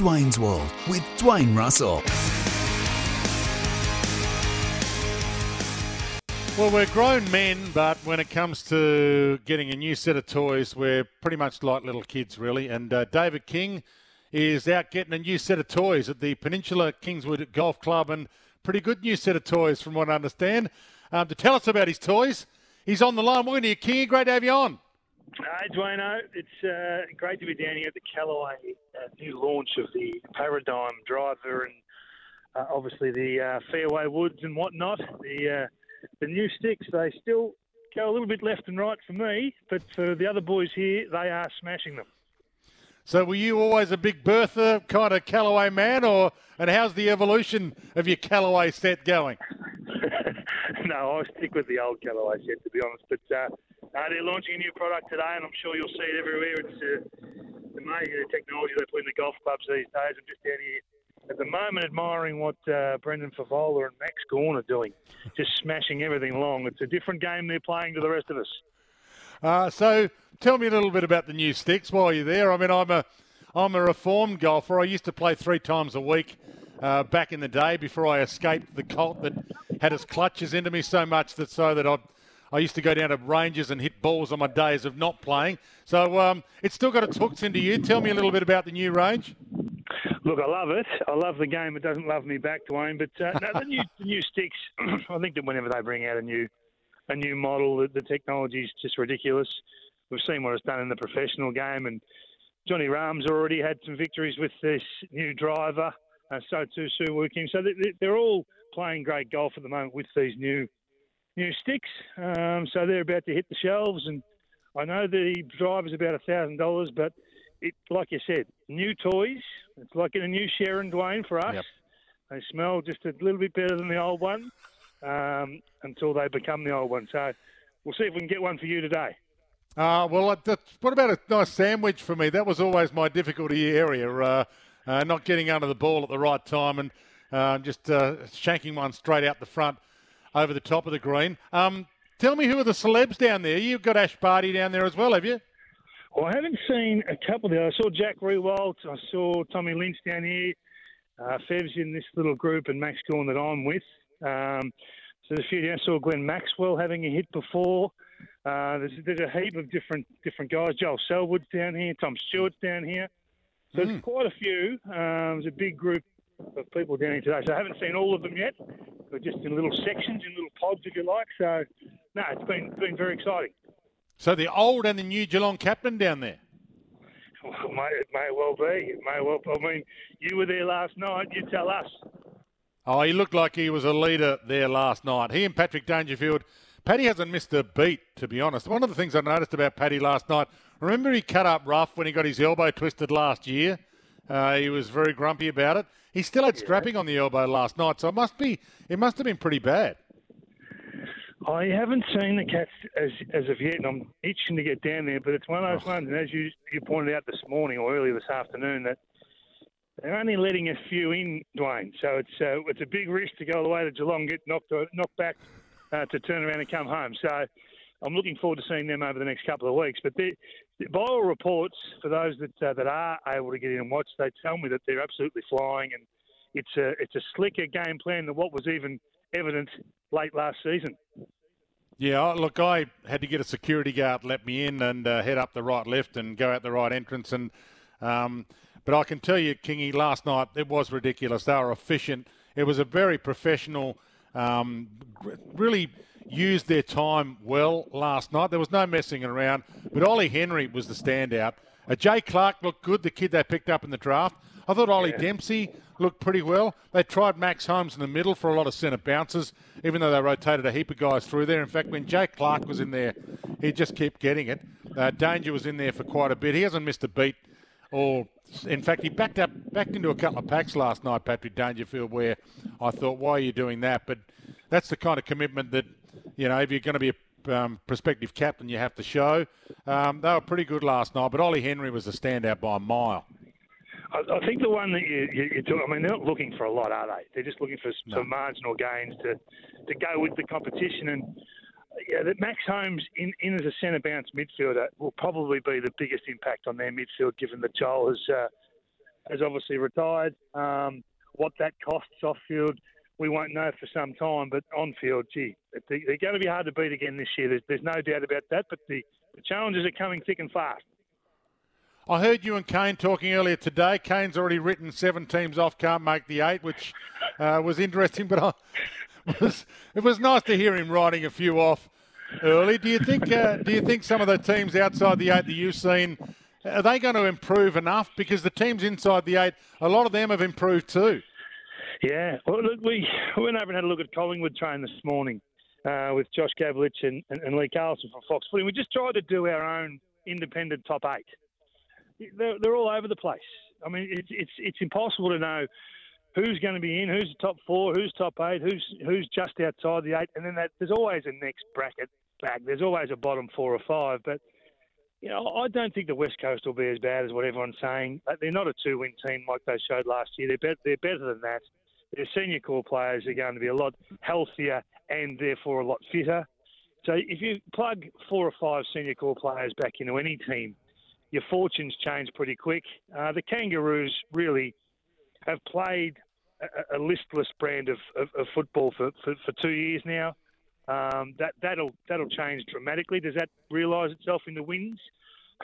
Dwayne's World with Dwayne Russell. Well, we're grown men, but when it comes to getting a new set of toys, we're pretty much like little kids, really. And uh, David King is out getting a new set of toys at the Peninsula Kingswood Golf Club, and pretty good new set of toys, from what I understand. Um, to tell us about his toys, he's on the line. Welcome to you, King. Great to have you on. Hi, Dwayne. It's uh, great to be down here at the Callaway uh, new launch of the Paradigm driver and uh, obviously the uh, fairway woods and whatnot. The uh, the new sticks they still go a little bit left and right for me, but for the other boys here, they are smashing them. So, were you always a big Bertha kind of Callaway man, or and how's the evolution of your Callaway set going? no, I stick with the old Callaway set to be honest, but. Uh, they're launching a new product today, and I'm sure you'll see it everywhere. It's uh, amazing the technology they put in the golf clubs these days. I'm just down here at the moment admiring what uh, Brendan Fevola and Max Gawn are doing, just smashing everything along. It's a different game they're playing to the rest of us. Uh, so tell me a little bit about the new sticks while you're there. I mean, I'm a I'm a reformed golfer. I used to play three times a week uh, back in the day before I escaped the cult that had its clutches into me so much that so that I I used to go down to ranges and hit balls on my days of not playing. So um, it's still got its hooks into you. Tell me a little bit about the new range. Look, I love it. I love the game. It doesn't love me back, Dwayne. But uh, no, the new the new sticks. I think that whenever they bring out a new a new model, the, the technology is just ridiculous. We've seen what it's done in the professional game, and Johnny Rahm's already had some victories with this new driver. Uh, so too Sue Woo Kim. So they, they're all playing great golf at the moment with these new new sticks. Um, so they're about to hit the shelves, and I know the driver's about a thousand dollars, but it, like you said, new toys. It's like in a new Sharon Dwayne for us. Yep. They smell just a little bit better than the old one um, until they become the old one. So we'll see if we can get one for you today. Uh, well, what about a nice sandwich for me? That was always my difficulty area, uh, uh, not getting under the ball at the right time and uh, just uh, shanking one straight out the front over the top of the green. Um, tell me who are the celebs down there? You've got Ash Barty down there as well, have you? Well, I haven't seen a couple there. I saw Jack Riewoldt. I saw Tommy Lynch down here. Uh, Fev's in this little group, and Max Gawn that I'm with. Um, so there's a few. I saw Glenn Maxwell having a hit before. Uh, there's, there's a heap of different different guys. Joel Selwood's down here. Tom Stewart's down here. So mm. there's quite a few. Um, there's a big group of people down here today. So I haven't seen all of them yet. We're just in little sections, in little pods, if you like. So, no, it's been been very exciting. So the old and the new Geelong captain down there. Well, may, it may well be. It may well. I mean, you were there last night. You tell us. Oh, he looked like he was a leader there last night. He and Patrick Dangerfield. Paddy hasn't missed a beat, to be honest. One of the things I noticed about Paddy last night, remember he cut up rough when he got his elbow twisted last year? Uh, he was very grumpy about it. He still had strapping on the elbow last night, so it must be it must have been pretty bad. I haven't seen the cats as as of yet, and I'm itching to get down there. But it's one of those oh. ones, and as you you pointed out this morning or earlier this afternoon, that they're only letting a few in, Dwayne. So it's uh, it's a big risk to go all the way to Geelong, get knocked knocked back uh, to turn around and come home. So I'm looking forward to seeing them over the next couple of weeks. But by all reports, for those that uh, that are able to get in and watch, they tell me that they're absolutely flying, and it's a it's a slicker game plan than what was even evident late last season. Yeah, look, I had to get a security guard let me in and uh, head up the right lift and go out the right entrance, and um, but I can tell you, Kingy, last night it was ridiculous. They were efficient. It was a very professional, um, really used their time well last night. There was no messing around, but Ollie Henry was the standout. Uh, Jay Clark looked good, the kid they picked up in the draft. I thought Ollie yeah. Dempsey looked pretty well. They tried Max Holmes in the middle for a lot of centre bounces, even though they rotated a heap of guys through there. In fact, when Jay Clark was in there, he just kept getting it. Uh, Danger was in there for quite a bit. He hasn't missed a beat. Or, in fact, he backed up, backed into a couple of packs last night, Patrick Dangerfield, where I thought, why are you doing that? But that's the kind of commitment that, you know, if you're going to be a um, prospective captain, you have to show. Um, they were pretty good last night, but Ollie Henry was a standout by a mile. I, think the one that you, you, you talk, I mean, they're not looking for a lot, are they? They're just looking for No. some marginal gains to, to go with the competition. And yeah, that Max Holmes in, in as a centre bounce midfielder will probably be the biggest impact on their midfield, given that Joel has uh, has obviously retired. Um, what that costs off field, we won't know for some time. But on field, gee, they- they're going to be hard to beat again this year. There's, there's no doubt about that. But the, the challenges are coming thick and fast. I heard you and Kane talking earlier today. Kane's already written seven teams off, can't make the eight, which uh, was interesting. But I, was, it was nice to hear him writing a few off early. Do you think? Uh, do you think some of the teams outside the eight that you've seen are they going to improve enough? Because the teams inside the eight, a lot of them have improved too. Yeah, well, look, we we went over and had a look at Collingwood train this morning uh, with Josh Gabelich and, and, and Lee Carlson from Fox Footy. We just tried to do our own independent top eight. They're, they're all over the place. I mean, it's it's it's impossible to know who's going to be in, who's the top four, who's top eight, who's who's just outside the eight, and then that, there's always a next bracket back. There's always a bottom four or five, but. You know, I don't think the West Coast will be as bad as what everyone's saying. They're not a two-win team like they showed last year. They're, be- they're better than that their senior core players are going to be a lot healthier and therefore a lot fitter. So if you plug four or five senior core players back into any team, your fortunes change pretty quick. Uh, the Kangaroos really have played a, a listless brand of, of, of football for, for, for two years now. Um, that that'll that'll change dramatically. Does that realise itself in the wins?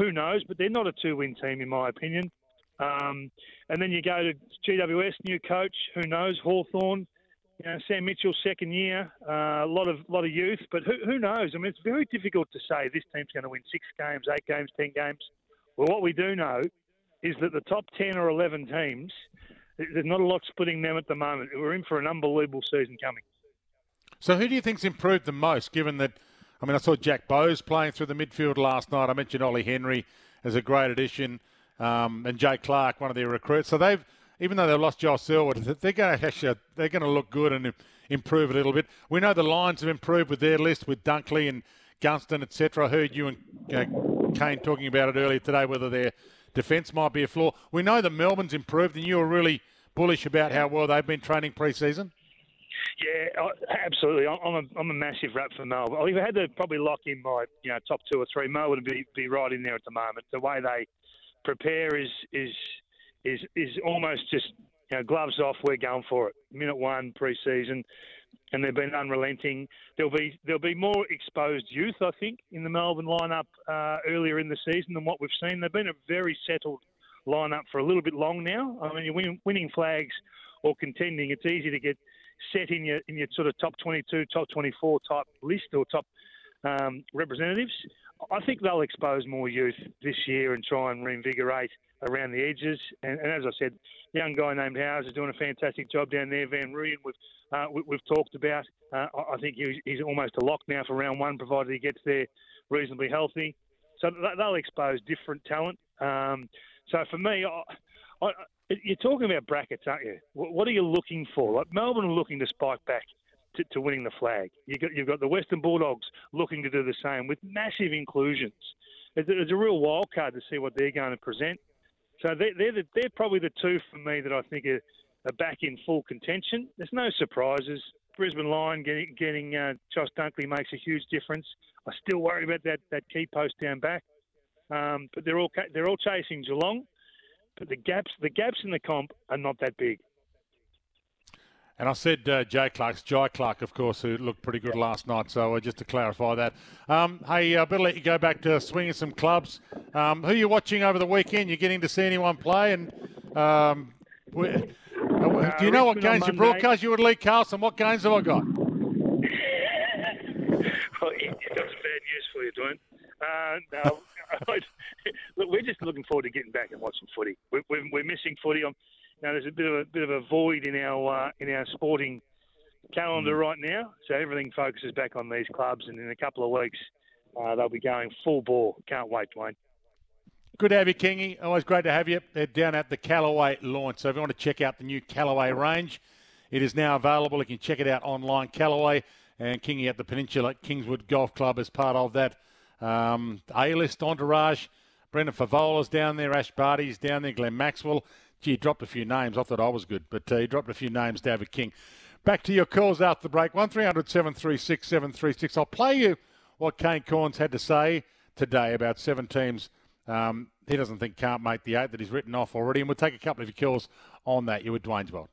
Who knows? But they're not a two-win team, in my opinion. Um, and then you go to GWS, new coach, who knows, Hawthorn, you know, Sam Mitchell, second year, uh, a lot of lot of youth, but who, who knows? I mean, it's very difficult to say this team's going to win six games, eight games, ten games. Well, what we do know is that the top ten or eleven teams, there's not a lot splitting them at the moment. We're in for an unbelievable season coming. So who do you think's improved the most? Given that, I mean, I saw Jack Bowes playing through the midfield last night. I mentioned Ollie Henry as a great addition, um, and Jake Clark, one of their recruits. So they've, even though they've lost Joel Selwood, they're going to actually they're going to look good and improve a little bit. We know the Lions have improved with their list with Dunkley and Gunston, etc. I heard you and uh, Kane talking about it earlier today, whether their defence might be a flaw. We know that Melbourne's improved, and you were really bullish about how well they've been training pre-season. Yeah, absolutely. I'm a, I'm a massive rap for Melbourne. If I had to probably lock in my you know top two or three, Melbourne would be, be right in there at the moment. The way they prepare is is is is almost just you know gloves off. We're going for it. Minute one pre-season, and they've been unrelenting. There'll be there'll be more exposed youth, I think, in the Melbourne lineup uh, earlier in the season than what we've seen. They've been a very settled lineup for a little bit long now. I mean, you're winning flags or contending. It's easy to get set in your in your sort of top 22, top 24 type list or top um, representatives. I think they'll expose more youth this year and try and reinvigorate around the edges. And, and as I said, young guy named Howes is doing a fantastic job down there. Van Rooyen, we've uh, we, we've talked about. Uh, I I think he's, he's almost a lock now for round one, provided he gets there reasonably healthy. So they'll expose different talent. Um, so for me, I, I, you're talking about brackets, aren't you? What, are you looking for? Like Melbourne are looking to spike back to, to winning the flag. You got, you've got the Western Bulldogs looking to do the same with massive inclusions. It's, a- real wild card to see what they're going to present. So they're, they're, the, they're probably the two for me that I think are, are back in full contention. There's no surprises. Brisbane Lion getting, getting uh, Josh Dunkley makes a huge difference. I still worry about that, that key post down back. Um, but they're all they're all chasing Geelong, but the gaps the gaps in the comp are not that big. And I said uh, Jay Clark's Jhye Clark, of course, who looked pretty good last night. So uh, just to clarify that. Um, hey, I better let you go back to swinging some clubs. Um, who are you watching over the weekend? You're getting to see anyone play? And um, where, uh, do you know what games you broadcast? You and Lee Carlson. What games have I got? Got some bad news for you, Dwayne. Uh, no, we're just looking forward to getting back and watching footy. We're, we're, we're missing footy. I'm, Now there's a bit of a bit of a void in our uh, in our sporting calendar right now, so everything focuses back on these clubs, and in a couple of weeks uh, they'll be going full bore. Can't wait, Dwayne. Good to have you, Kingy. Always great to have you. They're down at the Callaway launch. So if you want to check out the new Callaway range, it is now available. You can check it out online. Callaway and Kingy at the Peninsula Kingswood Golf Club as part of that um, A-list entourage. Brendan Fevola's down there. Ash Barty's down there. Glenn Maxwell. Gee, he dropped a few names. I thought I was good, but uh, he dropped a few names, David King. Back to your calls after the break. 1300 736 736. I'll play you what Kane Cornes had to say today about seven teams um, he doesn't think can't make the eight that he's written off already. And we'll take a couple of your calls on that. You with Dwayne's World.